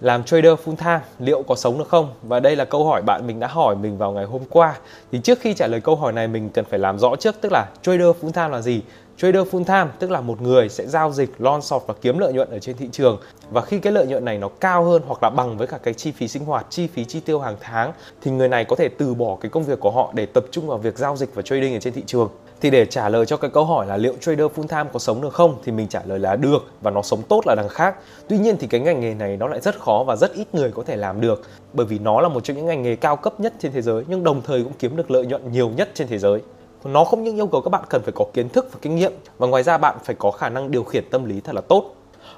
làm trader full time liệu có sống được không? Và đây là câu hỏi bạn mình đã hỏi mình vào ngày hôm qua. Thì trước khi trả lời câu hỏi này mình cần phải làm rõ trước tức là trader full time là gì? Trader full time tức là một người sẽ giao dịch lon sọt và kiếm lợi nhuận ở trên thị trường và khi cái lợi nhuận này nó cao hơn hoặc là bằng với cả cái chi phí sinh hoạt, chi phí chi tiêu hàng tháng thì người này có thể từ bỏ cái công việc của họ để tập trung vào việc giao dịch và trading ở trên thị trường. Thì để trả lời cho cái câu hỏi là liệu trader full time có sống được không, thì mình trả lời là được và nó sống tốt là đằng khác. Tuy nhiên thì cái ngành nghề này nó lại rất khó và rất ít người có thể làm được, bởi vì nó là một trong những ngành nghề cao cấp nhất trên thế giới nhưng đồng thời cũng kiếm được lợi nhuận nhiều nhất trên thế giới. Nó không những yêu cầu các bạn cần phải có kiến thức và kinh nghiệm và ngoài ra bạn phải có khả năng điều khiển tâm lý thật là tốt.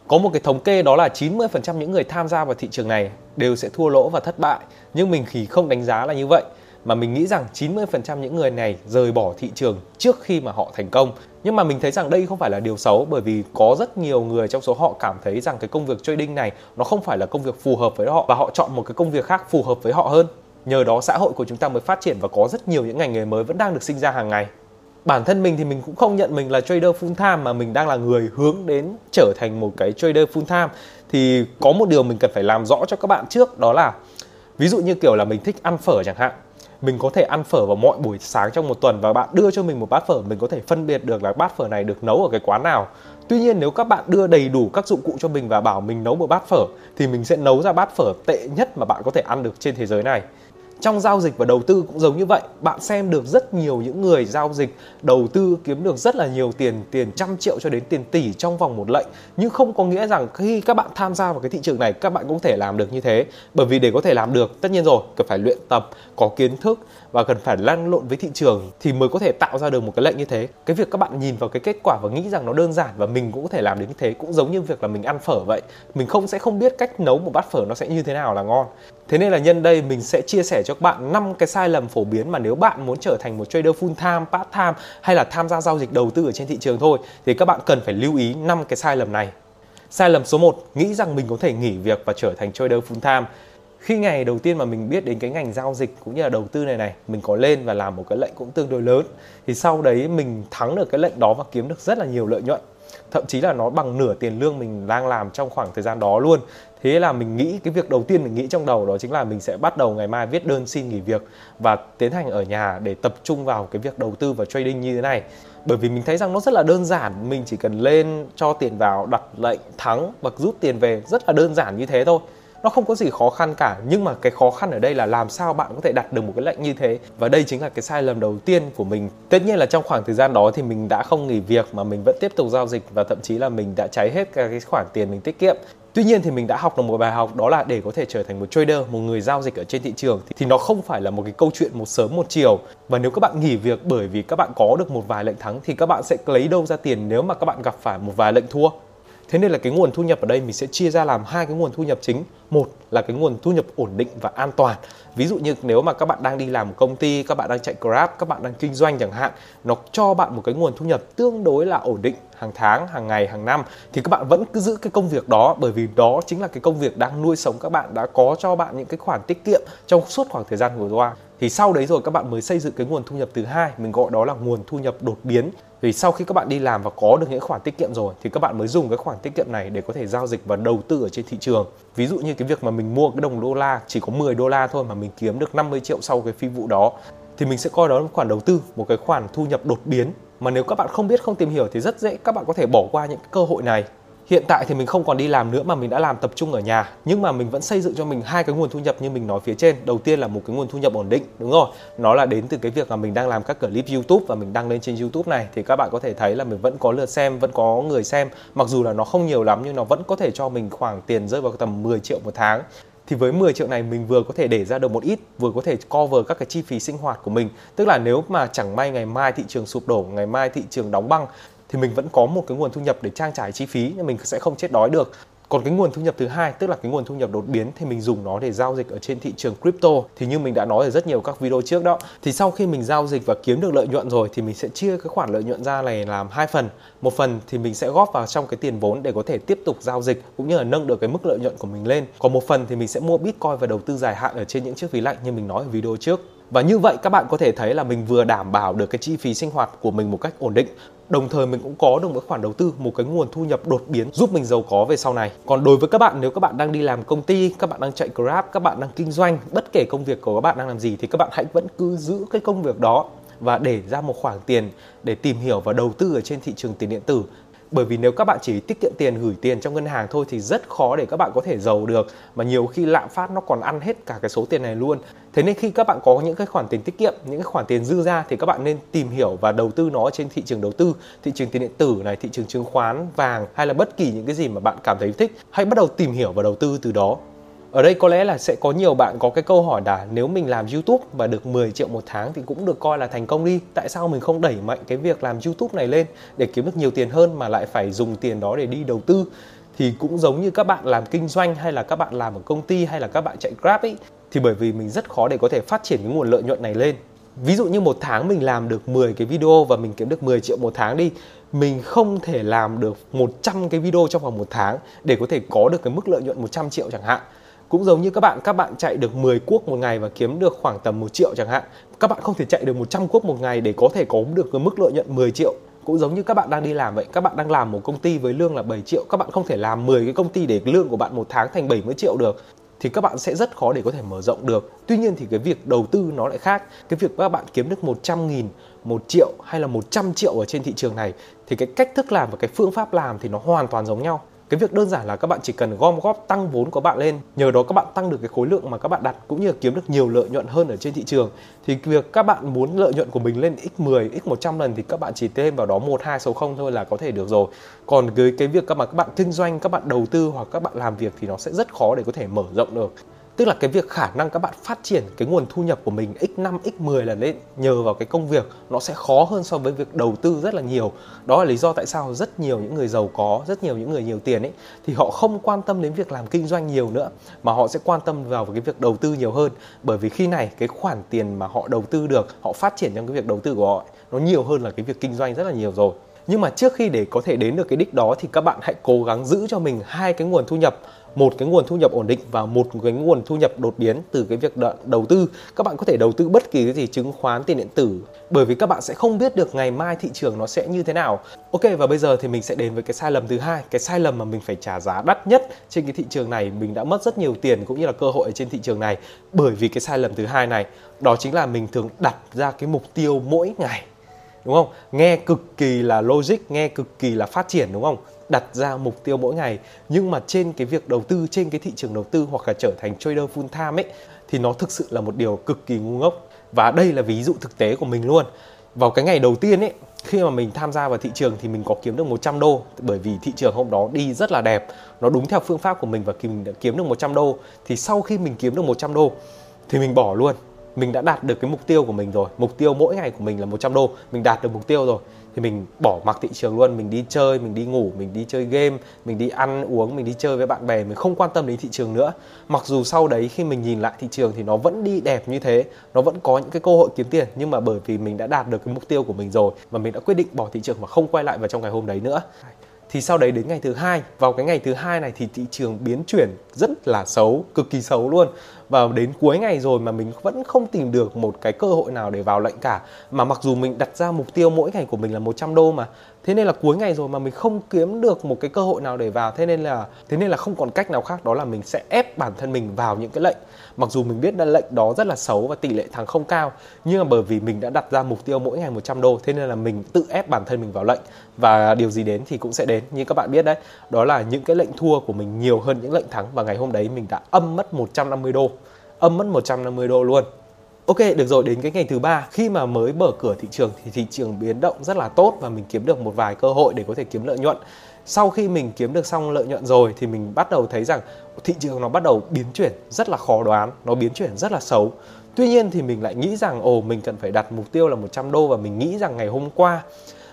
Có một cái thống kê đó là 90% những người tham gia vào thị trường này đều sẽ thua lỗ và thất bại, nhưng mình thì không đánh giá là như vậy mà mình nghĩ rằng 90% những người này rời bỏ thị trường trước khi mà họ thành công. Nhưng mà mình thấy rằng đây không phải là điều xấu, bởi vì có rất nhiều người trong số họ cảm thấy rằng cái công việc trading này nó không phải là công việc phù hợp với họ, và họ chọn một cái công việc khác phù hợp với họ hơn. Nhờ đó xã hội của chúng ta mới phát triển và có rất nhiều những ngành nghề mới vẫn đang được sinh ra hàng ngày. Bản thân mình thì mình cũng không nhận mình là trader full time, mà mình đang là người hướng đến trở thành một cái trader full time thì có một điều mình cần phải làm rõ cho các bạn trước, đó là, ví dụ như kiểu là mình thích ăn phở chẳng hạn mình có thể ăn phở vào mọi buổi sáng trong một tuần và bạn đưa cho mình một bát phở. Mình có thể phân biệt được là bát phở này được nấu ở cái quán nào. Tuy nhiên, nếu các bạn đưa đầy đủ các dụng cụ cho mình và bảo mình nấu một bát phở, thì mình sẽ nấu ra bát phở tệ nhất mà bạn có thể ăn được trên thế giới này trong giao dịch và đầu tư cũng giống như vậy. Bạn xem được rất nhiều những người giao dịch, đầu tư kiếm được rất là nhiều tiền tiền trăm triệu cho đến tiền tỷ trong vòng một lệnh. Nhưng không có nghĩa rằng khi các bạn tham gia vào cái thị trường này, các bạn cũng thể làm được như thế. Bởi vì để có thể làm được, tất nhiên rồi, cần phải luyện tập, có kiến thức và cần phải lăn lộn với thị trường thì mới có thể tạo ra được một cái lệnh như thế. Cái việc các bạn nhìn vào cái kết quả và nghĩ rằng nó đơn giản và mình cũng có thể làm đến như thế cũng giống như việc là mình ăn phở vậy. Mình không sẽ không biết cách nấu một bát phở nó sẽ như thế nào là ngon thế nên là nhân đây mình sẽ chia sẻ cho các bạn năm cái sai lầm phổ biến mà nếu bạn muốn trở thành một trader full time, part time hay là tham gia giao dịch đầu tư ở trên thị trường thôi, thì các bạn cần phải lưu ý năm cái sai lầm này. Sai lầm số 1 nghĩ rằng mình có thể nghỉ việc và trở thành trader full time. Khi ngày đầu tiên mà mình biết đến cái ngành giao dịch cũng như là đầu tư này này, mình có lên và làm một cái lệnh cũng tương đối lớn, thì sau đấy mình thắng được cái lệnh đó và kiếm được rất là nhiều lợi nhuận. Thậm chí là nó bằng nửa tiền lương mình đang làm trong khoảng thời gian đó luôn thế là mình nghĩ, cái việc đầu tiên mình nghĩ trong đầu đó chính là mình sẽ bắt đầu ngày mai viết đơn xin nghỉ việc và tiến hành ở nhà để tập trung vào cái việc đầu tư và trading như thế này. Bởi vì mình thấy rằng nó rất là đơn giản, mình chỉ cần lên cho tiền vào, đặt lệnh thắng và rút tiền về, rất là đơn giản như thế thôi. Nó không có gì khó khăn cả, nhưng mà cái khó khăn ở đây là làm sao bạn có thể đặt được một cái lệnh như thế? Và đây chính là cái sai lầm đầu tiên của mình. Tất nhiên là trong khoảng thời gian đó thì mình đã không nghỉ việc mà mình vẫn tiếp tục giao dịch và thậm chí là mình đã cháy hết cái khoản tiền mình tiết kiệm. Tuy nhiên thì mình đã học được một bài học đó là để có thể trở thành một trader, một người giao dịch ở trên thị trường thì nó không phải là một cái câu chuyện một sớm một chiều. Và nếu các bạn nghỉ việc bởi vì các bạn có được một vài lệnh thắng thì các bạn sẽ lấy đâu ra tiền nếu mà các bạn gặp phải một vài lệnh thua. Thế nên là cái nguồn thu nhập ở đây mình sẽ chia ra làm hai cái nguồn thu nhập chính. Một là cái nguồn thu nhập ổn định và an toàn. Ví dụ như nếu mà các bạn đang đi làm một công ty, các bạn đang chạy Grab, các bạn đang kinh doanh chẳng hạn, nó cho bạn một cái nguồn thu nhập tương đối là ổn định hàng tháng, hàng ngày, hàng năm thì các bạn vẫn cứ giữ cái công việc đó bởi vì đó chính là cái công việc đang nuôi sống các bạn đã có cho bạn những cái khoản tiết kiệm trong suốt khoảng thời gian vừa qua thì sau đấy rồi các bạn mới xây dựng cái nguồn thu nhập thứ hai, mình gọi đó là nguồn thu nhập đột biến. Vì sau khi các bạn đi làm và có được những khoản tiết kiệm rồi, thì các bạn mới dùng cái khoản tiết kiệm này để có thể giao dịch và đầu tư ở trên thị trường. Ví dụ như cái việc mà mình mua cái đồng đô la, chỉ có 10 đô la thôi mà mình kiếm được 50 triệu sau cái phi vụ đó, thì mình sẽ coi đó là một khoản đầu tư, một cái khoản thu nhập đột biến. Mà nếu các bạn không biết, không tìm hiểu thì rất dễ, các bạn có thể bỏ qua những cơ hội này hiện tại thì mình không còn đi làm nữa mà mình đã làm tập trung ở nhà. Nhưng mà mình vẫn xây dựng cho mình hai cái nguồn thu nhập như mình nói phía trên. Đầu tiên là một cái nguồn thu nhập ổn định, đúng rồi. Nó là đến từ cái việc là mình đang làm các clip youtube và mình đăng lên trên youtube này. Thì các bạn có thể thấy là mình vẫn có lượt xem, vẫn có người xem. Mặc dù là nó không nhiều lắm nhưng nó vẫn có thể cho mình khoảng tiền rơi vào tầm 10 triệu một tháng. Thì với 10 triệu này mình vừa có thể để ra được một ít, vừa có thể cover các cái chi phí sinh hoạt của mình. Tức là nếu mà chẳng may ngày mai thị trường sụp đổ, ngày mai thị trường đóng băng thì mình vẫn có một cái nguồn thu nhập để trang trải chi phí, nhưng mình sẽ không chết đói được. Còn cái nguồn thu nhập thứ hai, tức là cái nguồn thu nhập đột biến, thì mình dùng nó để giao dịch ở trên thị trường crypto. Thì như mình đã nói ở rất nhiều các video trước đó, thì sau khi mình giao dịch và kiếm được lợi nhuận rồi, thì mình sẽ chia cái khoản lợi nhuận ra này làm hai phần. Một phần thì mình sẽ góp vào trong cái tiền vốn để có thể tiếp tục giao dịch, cũng như là nâng được cái mức lợi nhuận của mình lên. Còn một phần thì mình sẽ mua bitcoin và đầu tư dài hạn ở trên những chiếc ví lạnh như mình nói ở video trước và như vậy các bạn có thể thấy là mình vừa đảm bảo được cái chi phí sinh hoạt của mình một cách ổn định. Đồng thời mình cũng có được một khoản đầu tư, một cái nguồn thu nhập đột biến giúp mình giàu có về sau này. Còn đối với các bạn, nếu các bạn đang đi làm công ty, các bạn đang chạy grab, các bạn đang kinh doanh, bất kể công việc của các bạn đang làm gì thì các bạn hãy vẫn cứ giữ cái công việc đó và để ra một khoản tiền để tìm hiểu và đầu tư ở trên thị trường tiền điện tử bởi vì nếu các bạn chỉ tiết kiệm tiền, gửi tiền trong ngân hàng thôi thì rất khó để các bạn có thể giàu được. Mà nhiều khi lạm phát nó còn ăn hết cả cái số tiền này luôn. Thế nên khi các bạn có những cái khoản tiền tiết kiệm, những cái khoản tiền dư ra thì các bạn nên tìm hiểu và đầu tư nó trên thị trường đầu tư, thị trường tiền điện tử này, thị trường chứng khoán, vàng hay là bất kỳ những cái gì mà bạn cảm thấy thích. Hãy bắt đầu tìm hiểu và đầu tư từ đó ở đây có lẽ là sẽ có nhiều bạn có cái câu hỏi là nếu mình làm YouTube và được 10 triệu một tháng thì cũng được coi là thành công đi. Tại sao mình không đẩy mạnh cái việc làm YouTube này lên để kiếm được nhiều tiền hơn mà lại phải dùng tiền đó để đi đầu tư? Thì cũng giống như các bạn làm kinh doanh hay là các bạn làm ở công ty hay là các bạn chạy Grab ấy, thì bởi vì mình rất khó để có thể phát triển cái nguồn lợi nhuận này lên. Ví dụ như một tháng mình làm được 10 cái video và mình kiếm được 10 triệu một tháng đi, mình không thể làm được 100 cái video trong vòng một tháng để có thể có được cái mức lợi nhuận 100 triệu chẳng hạn cũng giống như các bạn các bạn chạy được 10 cuốc một ngày và kiếm được khoảng tầm 1 triệu chẳng hạn. Các bạn không thể chạy được 100 cuốc một ngày để có thể có được cái mức lợi nhuận 10 triệu. Cũng giống như các bạn đang đi làm vậy, các bạn đang làm một công ty với lương là 7 triệu, các bạn không thể làm 10 cái công ty để lương của bạn một tháng thành 70 triệu được, thì các bạn sẽ rất khó để có thể mở rộng được. Tuy nhiên thì cái việc đầu tư nó lại khác. Cái việc các bạn kiếm được 100 nghìn 1 triệu hay là 100 triệu ở trên thị trường này, thì cái cách thức làm và cái phương pháp làm thì nó hoàn toàn giống nhau cái việc đơn giản là các bạn chỉ cần gom góp tăng vốn của bạn lên, nhờ đó các bạn tăng được cái khối lượng mà các bạn đặt cũng như kiếm được nhiều lợi nhuận hơn ở trên thị trường. Thì việc các bạn muốn lợi nhuận của mình lên x10 x100 lần thì các bạn chỉ thêm vào đó một, hai, số không thôi là có thể được rồi. Còn với cái việc các bạn các bạn kinh doanh, các bạn đầu tư hoặc các bạn làm việc thì nó sẽ rất khó để có thể mở rộng được tức là cái việc khả năng các bạn phát triển cái nguồn thu nhập của mình x5 x10 là lên nhờ vào cái công việc nó sẽ khó hơn so với việc đầu tư rất là nhiều. Đó là lý do tại sao rất nhiều những người giàu có, rất nhiều những người nhiều tiền ấy, thì họ không quan tâm đến việc làm kinh doanh nhiều nữa, mà họ sẽ quan tâm vào cái việc đầu tư nhiều hơn. Bởi vì khi này cái khoản tiền mà họ đầu tư được, họ phát triển trong cái việc đầu tư của họ, nó nhiều hơn là cái việc kinh doanh rất là nhiều rồi nhưng mà trước khi để có thể đến được cái đích đó thì các bạn hãy cố gắng giữ cho mình hai cái nguồn thu nhập. Một cái nguồn thu nhập ổn định và một cái nguồn thu nhập đột biến từ cái việc đầu tư. Các bạn có thể đầu tư bất kỳ cái gì, chứng khoán, tiền điện tử. Bởi vì các bạn sẽ không biết được ngày mai thị trường nó sẽ như thế nào. Ok, và bây giờ thì mình sẽ đến với cái sai lầm thứ hai. Cái sai lầm mà mình phải trả giá đắt nhất trên cái thị trường này. Mình đã mất rất nhiều tiền cũng như là cơ hội trên thị trường này bởi vì cái sai lầm thứ hai này. Đó chính là mình thường đặt ra cái mục tiêu mỗi ngày đúng không? Nghe cực kỳ là logic, nghe cực kỳ là phát triển, đúng không? Đặt ra mục tiêu mỗi ngày. Nhưng mà trên cái việc đầu tư, trên cái thị trường đầu tư hoặc là trở thành trader full time ấy, thì nó thực sự là một điều cực kỳ ngu ngốc. Và đây là ví dụ thực tế của mình luôn. Vào cái ngày đầu tiên ấy, khi mà mình tham gia vào thị trường thì mình có kiếm được 100 đô. Bởi vì thị trường hôm đó đi rất là đẹp. Nó đúng theo phương pháp của mình và mình đã kiếm được 100 đô. Thì sau khi mình kiếm được 100 đô, thì mình bỏ luôn mình đã đạt được cái mục tiêu của mình rồi. Mục tiêu mỗi ngày của mình là 100 đô. Mình đạt được mục tiêu rồi. Thì mình bỏ mặc thị trường luôn. Mình đi chơi, mình đi ngủ, mình đi chơi game, mình đi ăn uống, mình đi chơi với bạn bè. Mình không quan tâm đến thị trường nữa. Mặc dù sau đấy khi mình nhìn lại thị trường thì nó vẫn đi đẹp như thế. Nó vẫn có những cái cơ hội kiếm tiền. Nhưng mà bởi vì mình đã đạt được cái mục tiêu của mình rồi và mình đã quyết định bỏ thị trường và không quay lại vào trong ngày hôm đấy nữa thì sau đấy đến ngày thứ hai, vào cái ngày thứ hai này thì thị trường biến chuyển rất là xấu, cực kỳ xấu luôn. Và đến cuối ngày rồi mà mình vẫn không tìm được một cái cơ hội nào để vào lệnh cả. Mà mặc dù mình đặt ra mục tiêu mỗi ngày của mình là 100 đô mà thế nên là cuối ngày rồi mà mình không kiếm được một cái cơ hội nào để vào. Thế nên là, thế nên là không còn cách nào khác, đó là mình sẽ ép bản thân mình vào những cái lệnh. Mặc dù mình biết là lệnh đó rất là xấu và tỷ lệ thắng không cao, nhưng mà bởi vì mình đã đặt ra mục tiêu mỗi ngày 100 đô, thế nên là mình tự ép bản thân mình vào lệnh. Và điều gì đến thì cũng sẽ đến, như các bạn biết đấy. Đó là những cái lệnh thua của mình nhiều hơn những lệnh thắng. Và ngày hôm đấy mình đã âm mất 150 đô, âm mất 150 đô luôn. Ok, được rồi, đến cái ngày thứ ba khi mà mới mở cửa thị trường thì thị trường biến động rất là tốt và mình kiếm được một vài cơ hội để có thể kiếm lợi nhuận. Sau khi mình kiếm được xong lợi nhuận rồi thì mình bắt đầu thấy rằng thị trường nó bắt đầu biến chuyển rất là khó đoán, nó biến chuyển rất là xấu. Tuy nhiên thì mình lại nghĩ rằng ồ mình cần phải đặt mục tiêu là 100 đô và mình nghĩ rằng ngày hôm qua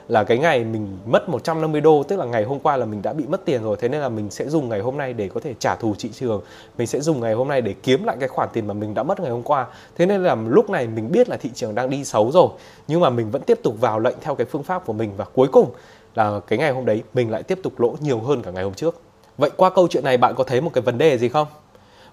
là cái ngày mình mất 150 đô, tức là ngày hôm qua là mình đã bị mất tiền rồi, thế nên là mình sẽ dùng ngày hôm nay để có thể trả thù thị trường. Mình sẽ dùng ngày hôm nay để kiếm lại cái khoản tiền mà mình đã mất ngày hôm qua. Thế nên là lúc này mình biết là thị trường đang đi xấu rồi, nhưng mà mình vẫn tiếp tục vào lệnh theo cái phương pháp của mình. Và cuối cùng là cái ngày hôm đấy mình lại tiếp tục lỗ nhiều hơn cả ngày hôm trước. Vậy qua câu chuyện này bạn có thấy một cái vấn đề gì không?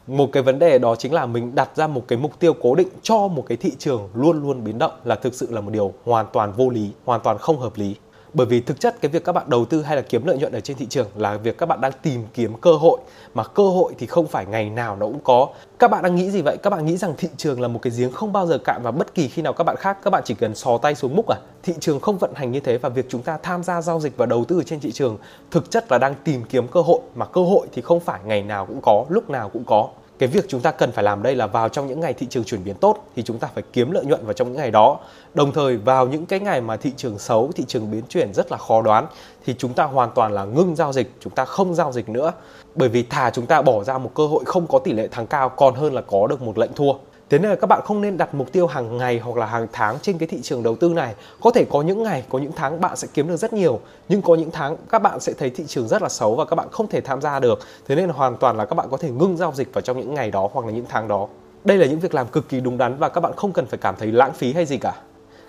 Một cái vấn đề đó chính là mình đặt ra một cái mục tiêu cố định cho một cái thị trường luôn luôn biến động là thực sự là một điều hoàn toàn vô lý, hoàn toàn không hợp lý. Bởi vì thực chất cái việc các bạn đầu tư hay là kiếm lợi nhuận ở trên thị trường là việc các bạn đang tìm kiếm cơ hội, mà cơ hội thì không phải ngày nào nó cũng có. Các bạn đang nghĩ gì vậy? Các bạn nghĩ rằng thị trường là một cái giếng không bao giờ cạn và bất kỳ khi nào các bạn khác, các bạn chỉ cần sò tay xuống múc à? Thị trường không vận hành như thế và việc chúng ta tham gia giao dịch và đầu tư ở trên thị trường thực chất là đang tìm kiếm cơ hội, mà cơ hội thì không phải ngày nào cũng có, lúc nào cũng có cái việc chúng ta cần phải làm đây là vào trong những ngày thị trường chuyển biến tốt thì chúng ta phải kiếm lợi nhuận vào trong những ngày đó. Đồng thời, vào những cái ngày mà thị trường xấu, thị trường biến chuyển rất là khó đoán thì chúng ta hoàn toàn là ngưng giao dịch, chúng ta không giao dịch nữa. Bởi vì thà chúng ta bỏ ra một cơ hội không có tỷ lệ thắng cao, còn hơn là có được một lệnh thua. Thế nên là các bạn không nên đặt mục tiêu hàng ngày hoặc là hàng tháng trên cái thị trường đầu tư này. Có thể có những ngày, có những tháng bạn sẽ kiếm được rất nhiều, nhưng có những tháng các bạn sẽ thấy thị trường rất là xấu và các bạn không thể tham gia được. Thế nên là hoàn toàn là các bạn có thể ngưng giao dịch vào trong những ngày đó hoặc là những tháng đó. Đây là những việc làm cực kỳ đúng đắn và các bạn không cần phải cảm thấy lãng phí hay gì cả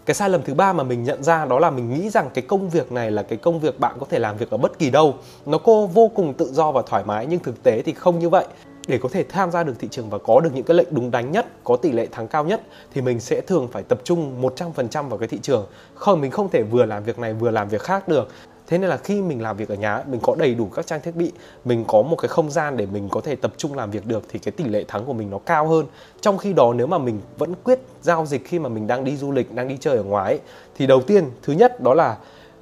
cái sai lầm thứ ba mà mình nhận ra đó là mình nghĩ rằng cái công việc này là cái công việc bạn có thể làm việc ở bất kỳ đâu nó cô vô cùng tự do và thoải mái nhưng thực tế thì không như vậy để có thể tham gia được thị trường và có được những cái lệnh đúng đắn nhất, có tỷ lệ thắng cao nhất thì mình sẽ thường phải tập trung 100% vào cái thị trường. Không mình không thể vừa làm việc này vừa làm việc khác được. Thế nên là khi mình làm việc ở nhà mình có đầy đủ các trang thiết bị, mình có một cái không gian để mình có thể tập trung làm việc được thì cái tỷ lệ thắng của mình nó cao hơn. Trong khi đó nếu mà mình vẫn quyết giao dịch khi mà mình đang đi du lịch, đang đi chơi ở ngoài ấy, thì đầu tiên thứ nhất đó là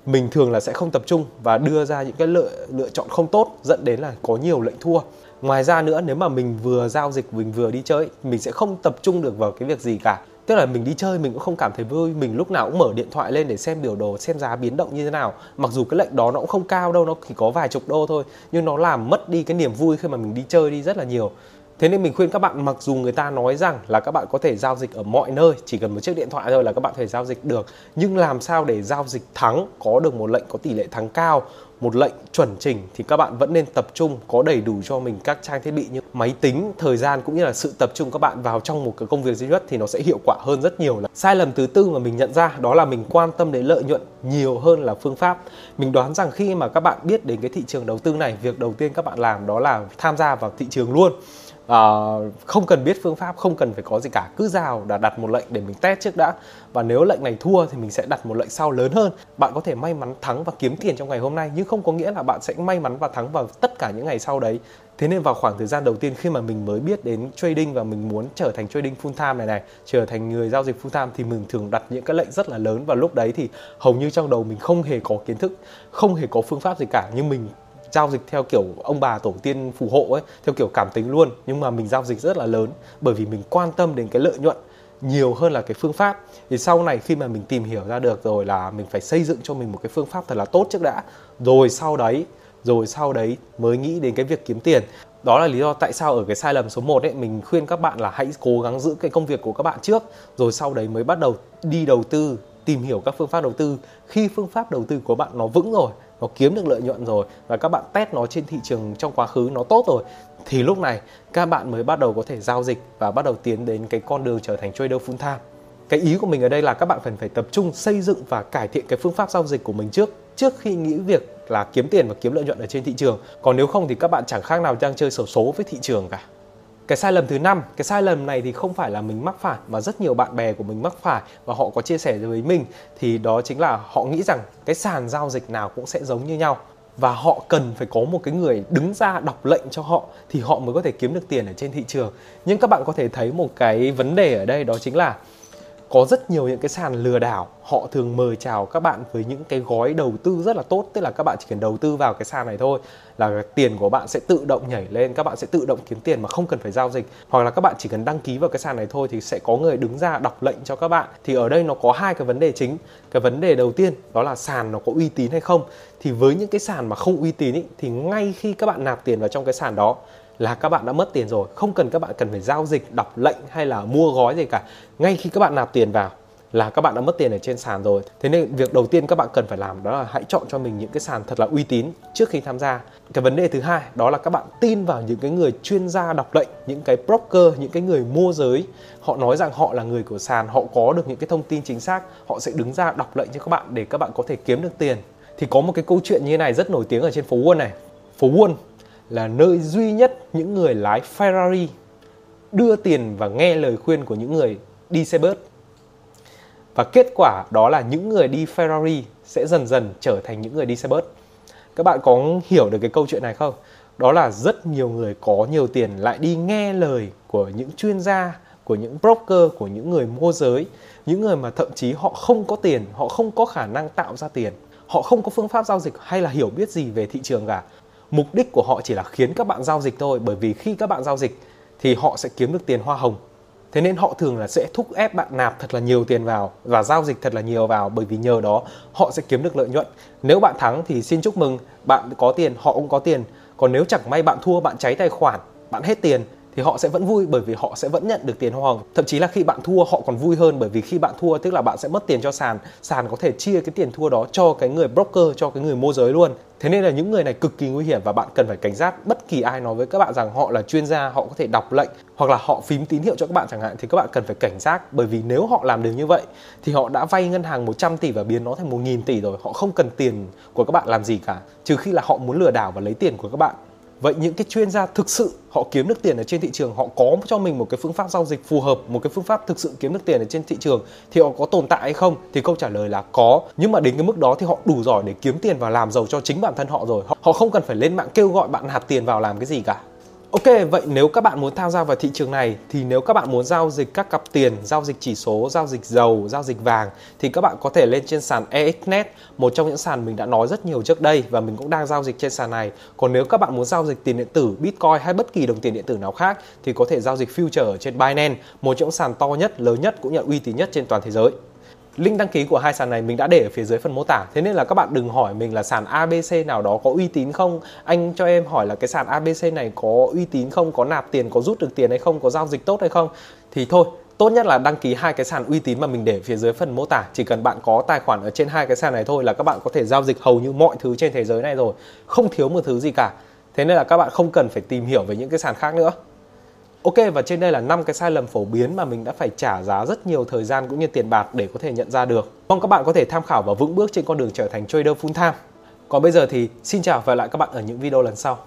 mình thường là sẽ không tập trung và đưa ra những cái lựa lựa chọn không tốt dẫn đến là có nhiều lệnh thua ngoài ra nữa nếu mà mình vừa giao dịch mình vừa đi chơi mình sẽ không tập trung được vào cái việc gì cả. Tức là mình đi chơi mình cũng không cảm thấy vui. Mình lúc nào cũng mở điện thoại lên để xem biểu đồ xem giá biến động như thế nào. Mặc dù cái lệnh đó nó cũng không cao đâu nó chỉ có vài chục đô thôi nhưng nó làm mất đi cái niềm vui khi mà mình đi chơi đi rất là nhiều. Thế nên mình khuyên các bạn mặc dù người ta nói rằng là các bạn có thể giao dịch ở mọi nơi, chỉ cần một chiếc điện thoại thôi là các bạn có thể giao dịch được, nhưng làm sao để giao dịch thắng có được một lệnh có tỷ lệ thắng cao, một lệnh chuẩn chỉnh thì các bạn vẫn nên tập trung có đầy đủ cho mình các trang thiết bị như máy tính, thời gian cũng như là sự tập trung các bạn vào trong một cái công việc duy nhất thì nó sẽ hiệu quả hơn rất nhiều. là Sai lầm thứ tư mà mình nhận ra đó là mình quan tâm đến lợi nhuận nhiều hơn là phương pháp. Mình đoán rằng khi mà các bạn biết đến cái thị trường đầu tư này, việc đầu tiên các bạn làm đó là tham gia vào thị trường luôn uh, không cần biết phương pháp không cần phải có gì cả. Cứ rào đã đặt một lệnh để mình test trước đã. Và nếu lệnh này thua thì mình sẽ đặt một lệnh sau lớn hơn. Bạn có thể may mắn thắng và kiếm tiền trong ngày hôm nay nhưng không có nghĩa là bạn sẽ may mắn và thắng vào tất cả những ngày sau đấy. Thế nên vào khoảng thời gian đầu tiên khi mà mình mới biết đến trading và mình muốn trở thành trading full time này này trở thành người giao dịch full time thì mình thường đặt những cái lệnh rất là lớn. Và lúc đấy thì hầu như trong đầu mình không hề có kiến thức không hề có phương pháp gì cả. Nhưng mình giao dịch theo kiểu ông bà tổ tiên phù hộ ấy, theo kiểu cảm tính luôn. Nhưng mà mình giao dịch rất là lớn, bởi vì mình quan tâm đến cái lợi nhuận nhiều hơn là cái phương pháp. Thì sau này khi mà mình tìm hiểu ra được rồi là mình phải xây dựng cho mình một cái phương pháp thật là tốt trước đã. Rồi sau đấy, rồi sau đấy mới nghĩ đến cái việc kiếm tiền. Đó là lý do tại sao ở cái sai lầm số 1 ấy, mình khuyên các bạn là hãy cố gắng giữ cái công việc của các bạn trước, rồi sau đấy mới bắt đầu đi đầu tư tìm hiểu các phương pháp đầu tư. Khi phương pháp đầu tư của bạn nó vững rồi, nó kiếm được lợi nhuận rồi và các bạn test nó trên thị trường trong quá khứ nó tốt rồi, thì lúc này các bạn mới bắt đầu có thể giao dịch và bắt đầu tiến đến cái con đường trở thành trader full time. Cái ý của mình ở đây là các bạn cần phải tập trung xây dựng và cải thiện cái phương pháp giao dịch của mình trước trước khi nghĩ việc là kiếm tiền và kiếm lợi nhuận ở trên thị trường. Còn nếu không thì các bạn chẳng khác nào đang chơi sổ số với thị trường cả cái sai lầm thứ năm, cái sai lầm này thì không phải là mình mắc phải, mà rất nhiều bạn bè của mình mắc phải và họ có chia sẻ với mình, thì đó chính là họ nghĩ rằng cái sàn giao dịch nào cũng sẽ giống như nhau. Và họ cần phải có một cái người đứng ra đọc lệnh cho họ thì họ mới có thể kiếm được tiền ở trên thị trường. Nhưng các bạn có thể thấy một cái vấn đề ở đây, đó chính là có rất nhiều những cái sàn lừa đảo. Họ thường mời chào các bạn với những cái gói đầu tư rất là tốt. Tức là các bạn chỉ cần đầu tư vào cái sàn này thôi là tiền của bạn sẽ tự động nhảy lên các bạn sẽ tự động kiếm tiền mà không cần phải giao dịch. Hoặc là các bạn chỉ cần đăng ký vào cái sàn này thôi thì sẽ có người đứng ra đọc lệnh cho các bạn. Thì ở đây nó có hai cái vấn đề chính. Cái vấn đề đầu tiên đó là sàn nó có uy tín hay không. Thì với những cái sàn mà không uy tín ý, thì ngay khi các bạn nạp tiền vào trong cái sàn đó là các bạn đã mất tiền rồi. Không cần các bạn cần phải giao dịch, đọc lệnh hay là mua gói gì cả. Ngay khi các bạn nạp tiền vào là các bạn đã mất tiền ở trên sàn rồi. Thế nên việc đầu tiên các bạn cần phải làm đó là hãy chọn cho mình những cái sàn thật là uy tín trước khi tham gia. Cái vấn đề thứ hai, đó là các bạn tin vào những cái người chuyên gia đọc lệnh, những cái broker, những cái người mua giới. Họ nói rằng họ là người của sàn, họ có được những cái thông tin chính xác, họ sẽ đứng ra đọc lệnh cho các bạn để các bạn có thể kiếm được tiền. Thì có một cái câu chuyện như này rất nổi tiếng ở trên phố Wall này. Phố Wall là nơi duy nhất những người lái Ferrari đưa tiền và nghe lời khuyên của những người đi xe bớt Và kết quả đó là những người đi Ferrari sẽ dần dần trở thành những người đi xe bớt. Các bạn có hiểu được cái câu chuyện này không? Đó là rất nhiều người có nhiều tiền lại đi nghe lời của những chuyên gia, của những broker, của những người môi giới, những người mà thậm chí họ không có tiền, họ không có khả năng tạo ra tiền, họ không có phương pháp giao dịch hay là hiểu biết gì về thị trường cả. Mục đích của họ chỉ là khiến các bạn giao dịch thôi, bởi vì khi các bạn giao dịch thì họ sẽ kiếm được tiền hoa hồng. Thế nên họ thường là sẽ thúc ép bạn nạp thật là nhiều tiền vào và giao dịch thật là nhiều vào, bởi vì nhờ đó họ sẽ kiếm được lợi nhuận. Nếu bạn thắng thì xin chúc mừng, bạn có tiền, họ cũng có tiền. Còn nếu chẳng may bạn thua, bạn cháy tài khoản, bạn hết tiền thì họ sẽ vẫn vui bởi vì họ sẽ vẫn nhận được tiền hoa hồng. Thậm chí là khi bạn thua, họ còn vui hơn bởi vì khi bạn thua, tức là bạn sẽ mất tiền cho sàn. Sàn có thể chia cái tiền thua đó cho cái người broker, cho cái người môi giới luôn. Thế nên là những người này cực kỳ nguy hiểm và bạn cần phải cảnh giác bất kỳ ai nói với các bạn rằng họ là chuyên gia, họ có thể đọc lệnh hoặc là họ phím tín hiệu cho các bạn chẳng hạn, thì các bạn cần phải cảnh giác. Bởi vì nếu họ làm được như vậy, thì họ đã vay ngân hàng 100 tỷ và biến nó thành 1.000 tỷ rồi. Họ không cần tiền của các bạn làm gì cả, trừ khi là họ muốn lừa đảo và lấy tiền của các bạn vậy những cái chuyên gia thực sự họ kiếm được tiền ở trên thị trường, họ có cho mình một cái phương pháp giao dịch phù hợp, một cái phương pháp thực sự kiếm được tiền ở trên thị trường thì họ có tồn tại hay không? Thì câu trả lời là có. Nhưng mà đến cái mức đó thì họ đủ giỏi để kiếm tiền và làm giàu cho chính bản thân họ rồi. Họ không cần phải lên mạng kêu gọi bạn nạp tiền vào làm cái gì cả. Ok, vậy nếu các bạn muốn tham gia vào thị trường này thì nếu các bạn muốn giao dịch các cặp tiền, giao dịch chỉ số, giao dịch dầu, giao dịch vàng thì các bạn có thể lên trên sàn EXNet, một trong những sàn mình đã nói rất nhiều trước đây và mình cũng đang giao dịch trên sàn này. Còn nếu các bạn muốn giao dịch tiền điện tử, Bitcoin hay bất kỳ đồng tiền điện tử nào khác thì có thể giao dịch future ở trên Binance, một trong những sàn to nhất, lớn nhất cũng như uy tín nhất trên toàn thế giới. Link đăng ký của hai sàn này mình đã để ở phía dưới phần mô tả. Thế nên là các bạn đừng hỏi mình là sàn ABC nào đó có uy tín không. Anh cho em hỏi là cái sàn ABC này có uy tín không, có nạp tiền, có rút được tiền hay không, có giao dịch tốt hay không. Thì thôi, tốt nhất là đăng ký hai cái sàn uy tín mà mình để phía dưới phần mô tả chỉ cần bạn có tài khoản ở trên hai cái sàn này thôi là các bạn có thể giao dịch hầu như mọi thứ trên thế giới này rồi không thiếu một thứ gì cả thế nên là các bạn không cần phải tìm hiểu về những cái sàn khác nữa Ok, và trên đây là năm cái sai lầm phổ biến mà mình đã phải trả giá rất nhiều thời gian cũng như tiền bạc để có thể nhận ra được. Mong các bạn có thể tham khảo và vững bước trên con đường trở thành trader full time. Còn bây giờ thì xin chào và hẹn lại các bạn ở những video lần sau.